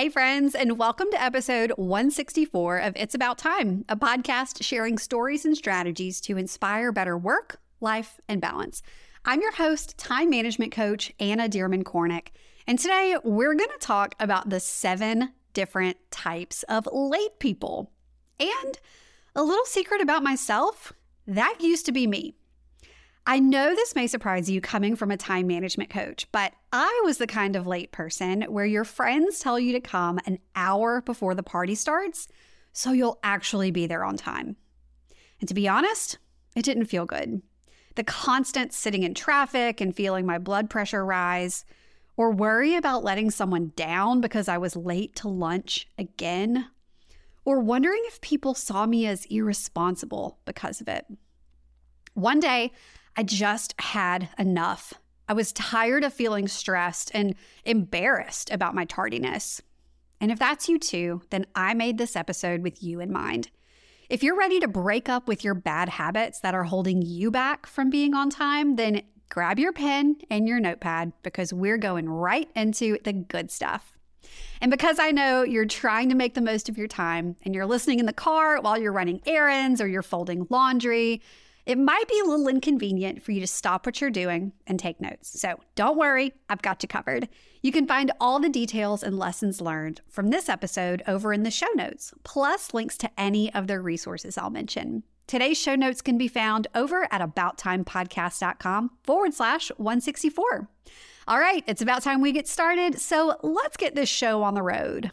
Hey, friends, and welcome to episode 164 of It's About Time, a podcast sharing stories and strategies to inspire better work, life, and balance. I'm your host, time management coach Anna Dearmon Kornick, and today we're going to talk about the seven different types of late people. And a little secret about myself that used to be me. I know this may surprise you coming from a time management coach, but I was the kind of late person where your friends tell you to come an hour before the party starts so you'll actually be there on time. And to be honest, it didn't feel good. The constant sitting in traffic and feeling my blood pressure rise, or worry about letting someone down because I was late to lunch again, or wondering if people saw me as irresponsible because of it. One day, I just had enough. I was tired of feeling stressed and embarrassed about my tardiness. And if that's you too, then I made this episode with you in mind. If you're ready to break up with your bad habits that are holding you back from being on time, then grab your pen and your notepad because we're going right into the good stuff. And because I know you're trying to make the most of your time and you're listening in the car while you're running errands or you're folding laundry, it might be a little inconvenient for you to stop what you're doing and take notes. So don't worry, I've got you covered. You can find all the details and lessons learned from this episode over in the show notes, plus links to any of the resources I'll mention. Today's show notes can be found over at abouttimepodcast.com forward slash 164. All right, it's about time we get started. So let's get this show on the road.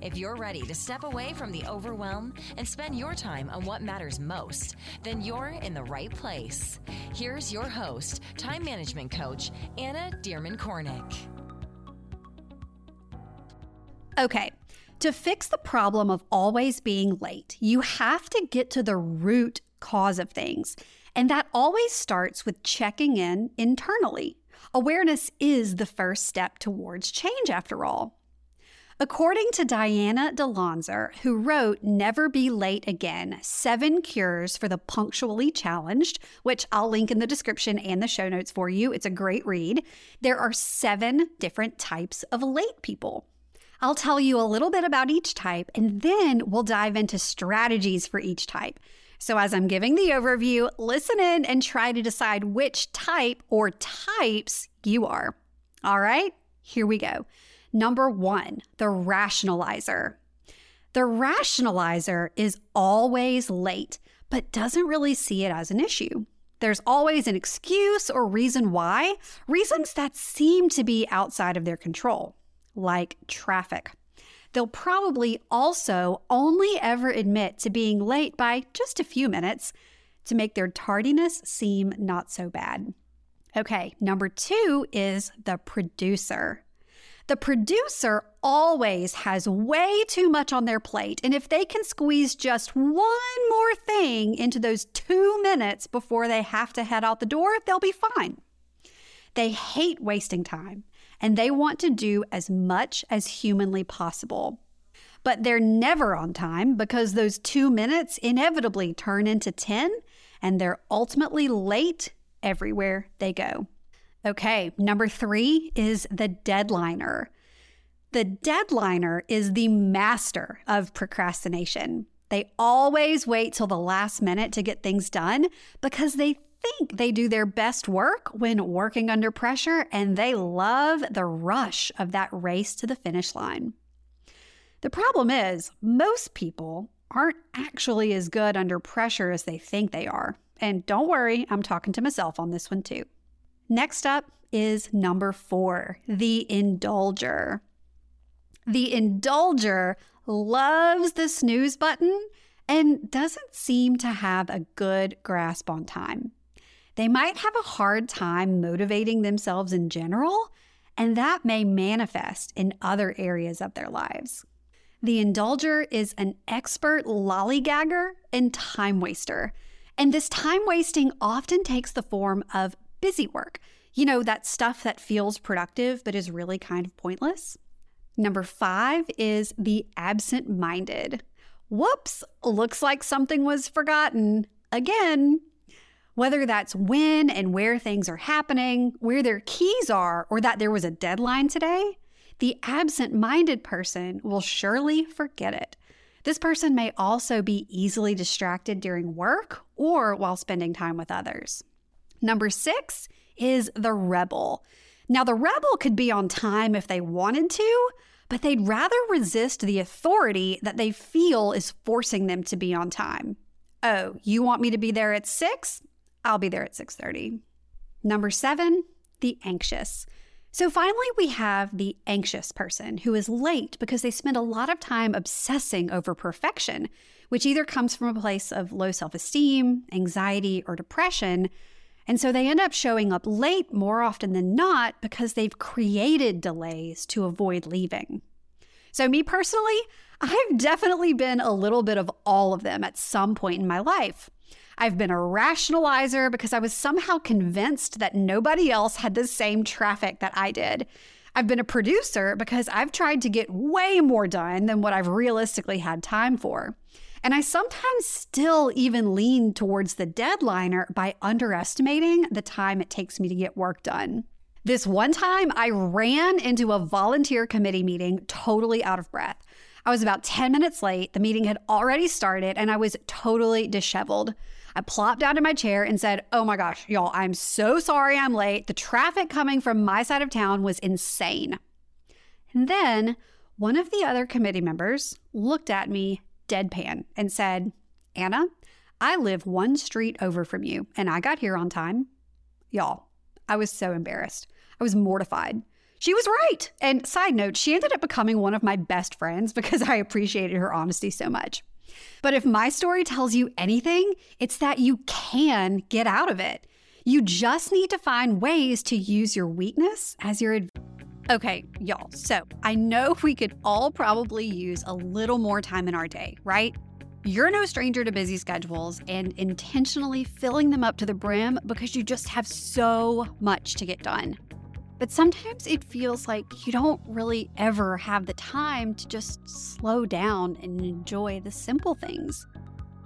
If you're ready to step away from the overwhelm and spend your time on what matters most, then you're in the right place. Here's your host, time management coach, Anna Dearmon Kornick. Okay, to fix the problem of always being late, you have to get to the root cause of things. And that always starts with checking in internally. Awareness is the first step towards change, after all. According to Diana DeLonzor, who wrote Never Be Late Again Seven Cures for the Punctually Challenged, which I'll link in the description and the show notes for you, it's a great read. There are seven different types of late people. I'll tell you a little bit about each type and then we'll dive into strategies for each type. So, as I'm giving the overview, listen in and try to decide which type or types you are. All right, here we go. Number one, the rationalizer. The rationalizer is always late, but doesn't really see it as an issue. There's always an excuse or reason why, reasons that seem to be outside of their control, like traffic. They'll probably also only ever admit to being late by just a few minutes to make their tardiness seem not so bad. Okay, number two is the producer. The producer always has way too much on their plate. And if they can squeeze just one more thing into those two minutes before they have to head out the door, they'll be fine. They hate wasting time and they want to do as much as humanly possible. But they're never on time because those two minutes inevitably turn into 10 and they're ultimately late everywhere they go. Okay, number three is the deadliner. The deadliner is the master of procrastination. They always wait till the last minute to get things done because they think they do their best work when working under pressure and they love the rush of that race to the finish line. The problem is, most people aren't actually as good under pressure as they think they are. And don't worry, I'm talking to myself on this one too. Next up is number four, the indulger. The indulger loves the snooze button and doesn't seem to have a good grasp on time. They might have a hard time motivating themselves in general, and that may manifest in other areas of their lives. The indulger is an expert lollygagger and time waster And this time wasting often takes the form of busy work. You know, that stuff that feels productive but is really kind of pointless. Number five is the absent minded. Whoops, looks like something was forgotten again. Whether that's when and where things are happening, where their keys are, or that there was a deadline today, the absent minded person will surely forget it. This person may also be easily distracted during work or while spending time with others. Number six is the rebel. Now, the rebel could be on time if they wanted to, but they'd rather resist the authority that they feel is forcing them to be on time. Oh, you want me to be there at 6? I'll be there at 6:30. Number 7, the anxious. So finally we have the anxious person who is late because they spend a lot of time obsessing over perfection, which either comes from a place of low self-esteem, anxiety, or depression, and so they end up showing up late more often than not because they've created delays to avoid leaving. So, me personally, I've definitely been a little bit of all of them at some point in my life. I've been a rationalizer because I was somehow convinced that nobody else had the same traffic that I did. I've been a producer because I've tried to get way more done than what I've realistically had time for. And I sometimes still even lean towards the deadliner by underestimating the time it takes me to get work done. This one time, I ran into a volunteer committee meeting totally out of breath. I was about 10 minutes late. The meeting had already started, and I was totally disheveled. I plopped down in my chair and said, Oh my gosh, y'all, I'm so sorry I'm late. The traffic coming from my side of town was insane. And then one of the other committee members looked at me deadpan and said, Anna, I live one street over from you and I got here on time. Y'all, I was so embarrassed. I was mortified. She was right. And side note, she ended up becoming one of my best friends because I appreciated her honesty so much. But if my story tells you anything, it's that you can get out of it. You just need to find ways to use your weakness as your advantage. Okay, y'all, so I know we could all probably use a little more time in our day, right? You're no stranger to busy schedules and intentionally filling them up to the brim because you just have so much to get done. But sometimes it feels like you don't really ever have the time to just slow down and enjoy the simple things.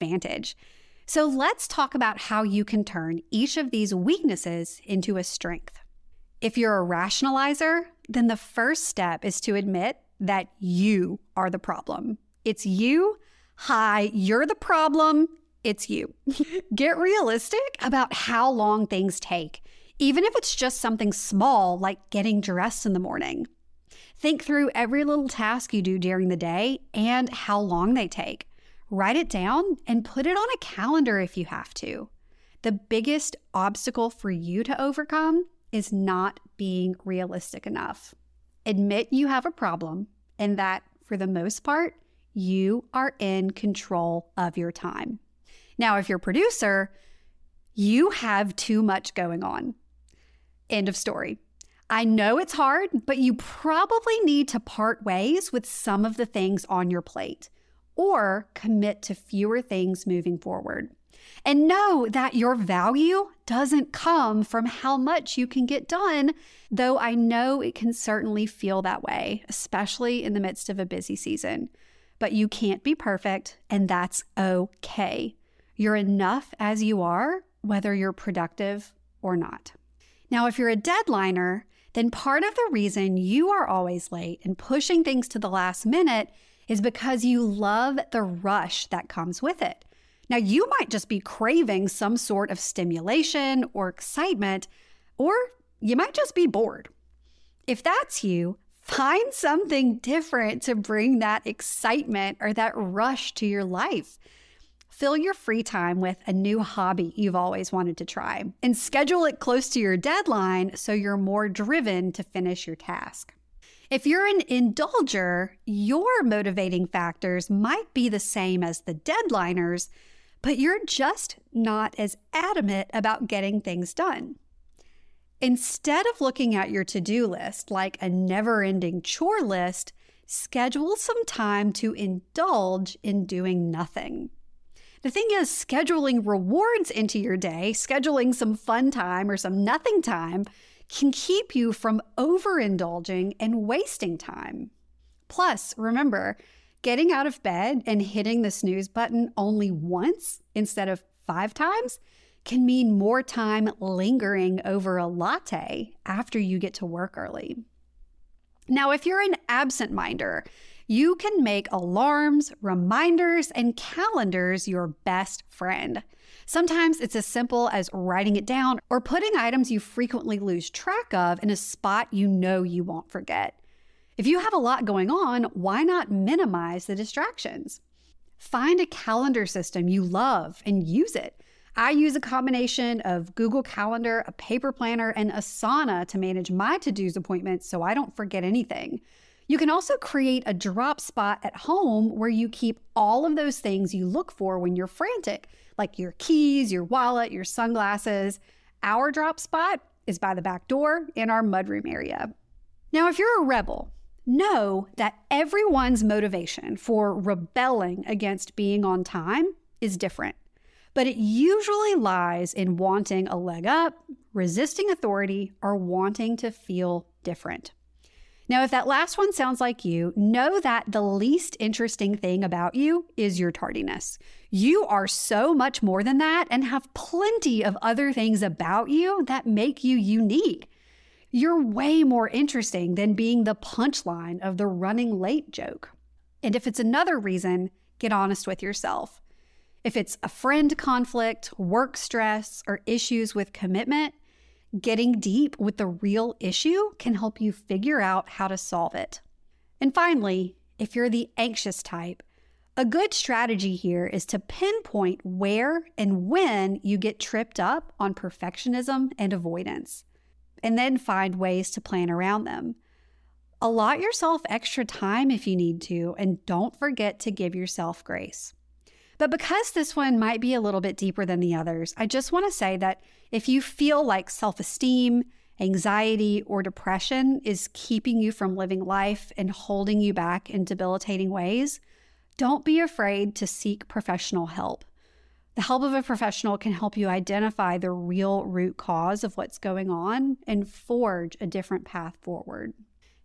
advantage. So let's talk about how you can turn each of these weaknesses into a strength. If you're a rationalizer, then the first step is to admit that you are the problem. It's you. Hi, you're the problem. It's you. Get realistic about how long things take, even if it's just something small like getting dressed in the morning. Think through every little task you do during the day and how long they take. Write it down and put it on a calendar if you have to. The biggest obstacle for you to overcome is not being realistic enough. Admit you have a problem and that, for the most part, you are in control of your time. Now, if you're a producer, you have too much going on. End of story. I know it's hard, but you probably need to part ways with some of the things on your plate or commit to fewer things moving forward. And know that your value doesn't come from how much you can get done, though I know it can certainly feel that way, especially in the midst of a busy season. But you can't be perfect, and that's okay. You're enough as you are, whether you're productive or not. Now, if you're a deadliner, then part of the reason you are always late and pushing things to the last minute is because you love the rush that comes with it. Now, you might just be craving some sort of stimulation or excitement, or you might just be bored. If that's you, find something different to bring that excitement or that rush to your life. Fill your free time with a new hobby you've always wanted to try and schedule it close to your deadline so you're more driven to finish your task. If you're an indulger, your motivating factors might be the same as the deadliners, but you're just not as adamant about getting things done. Instead of looking at your to do list like a never ending chore list, schedule some time to indulge in doing nothing. The thing is, scheduling rewards into your day, scheduling some fun time or some nothing time, can keep you from overindulging and wasting time. Plus, remember, Getting out of bed and hitting the snooze button only once instead of five times can mean more time lingering over a latte after you get to work early. Now, if you're an absent minder, you can make alarms, reminders, and calendars your best friend. Sometimes it's as simple as writing it down or putting items you frequently lose track of in a spot you know you won't forget. If you have a lot going on, why not minimize the distractions? Find a calendar system you love and use it. I use a combination of Google Calendar, a paper planner, and Asana to manage my to dos appointments so I don't forget anything. You can also create a drop spot at home where you keep all of those things you look for when you're frantic, like your keys, your wallet, your sunglasses. Our drop spot is by the back door in our mudroom area. Now, if you're a rebel, know that everyone's motivation for rebelling against being on time is different, but it usually lies in wanting a leg up, resisting authority, or wanting to feel different. Now, if that last one sounds like you, know that the least interesting thing about you is your tardiness. You are so much more than that and have plenty of other things about you that make you unique. You're way more interesting than being the punchline of the running late joke. And if it's another reason, get honest with yourself. If it's a friend conflict, work stress, or issues with commitment, getting deep with the real issue can help you figure out how to solve it. And finally, if you're the anxious type, a good strategy here is to pinpoint where and when you get tripped up on perfectionism and avoidance and then find ways to plan around them. Allot yourself extra time if you need to, and don't forget to give yourself grace. But because this one might be a little bit deeper than the others, I just want to say that if you feel like self esteem, anxiety, or depression is keeping you from living life and holding you back in debilitating ways, don't be afraid to seek professional help. The help of a professional can help you identify the real root cause of what's going on and forge a different path forward.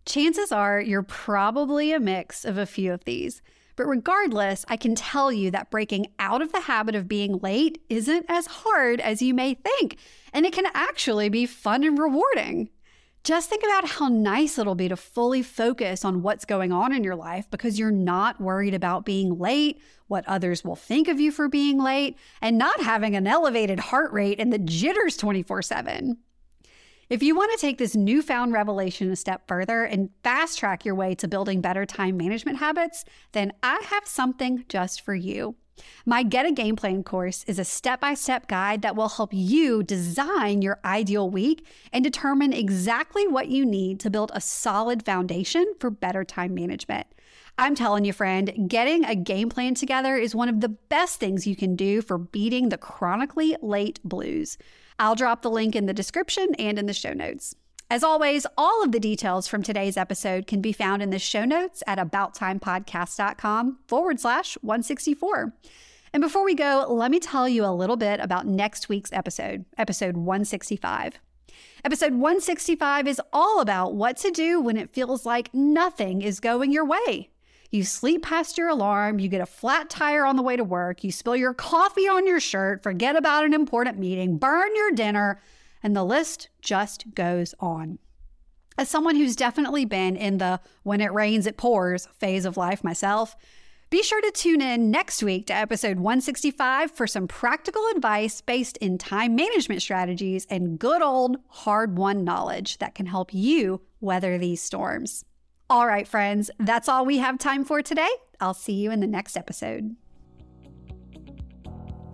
Chances are you're probably a mix of a few of these. But regardless, I can tell you that breaking out of the habit of being late isn't as hard as you may think, and it can actually be fun and rewarding. Just think about how nice it'll be to fully focus on what's going on in your life because you're not worried about being late, what others will think of you for being late, and not having an elevated heart rate and the jitters 24 7. If you want to take this newfound revelation a step further and fast track your way to building better time management habits, then I have something just for you. My Get a Game Plan course is a step by step guide that will help you design your ideal week and determine exactly what you need to build a solid foundation for better time management. I'm telling you, friend, getting a game plan together is one of the best things you can do for beating the chronically late blues. I'll drop the link in the description and in the show notes. As always, all of the details from today's episode can be found in the show notes at abouttimepodcast.com forward slash 164. And before we go, let me tell you a little bit about next week's episode, episode 165. Episode 165 is all about what to do when it feels like nothing is going your way. You sleep past your alarm, you get a flat tire on the way to work, you spill your coffee on your shirt, forget about an important meeting, burn your dinner, and the list just goes on. As someone who's definitely been in the when it rains, it pours phase of life myself, be sure to tune in next week to episode 165 for some practical advice based in time management strategies and good old hard won knowledge that can help you weather these storms. All right, friends, that's all we have time for today. I'll see you in the next episode.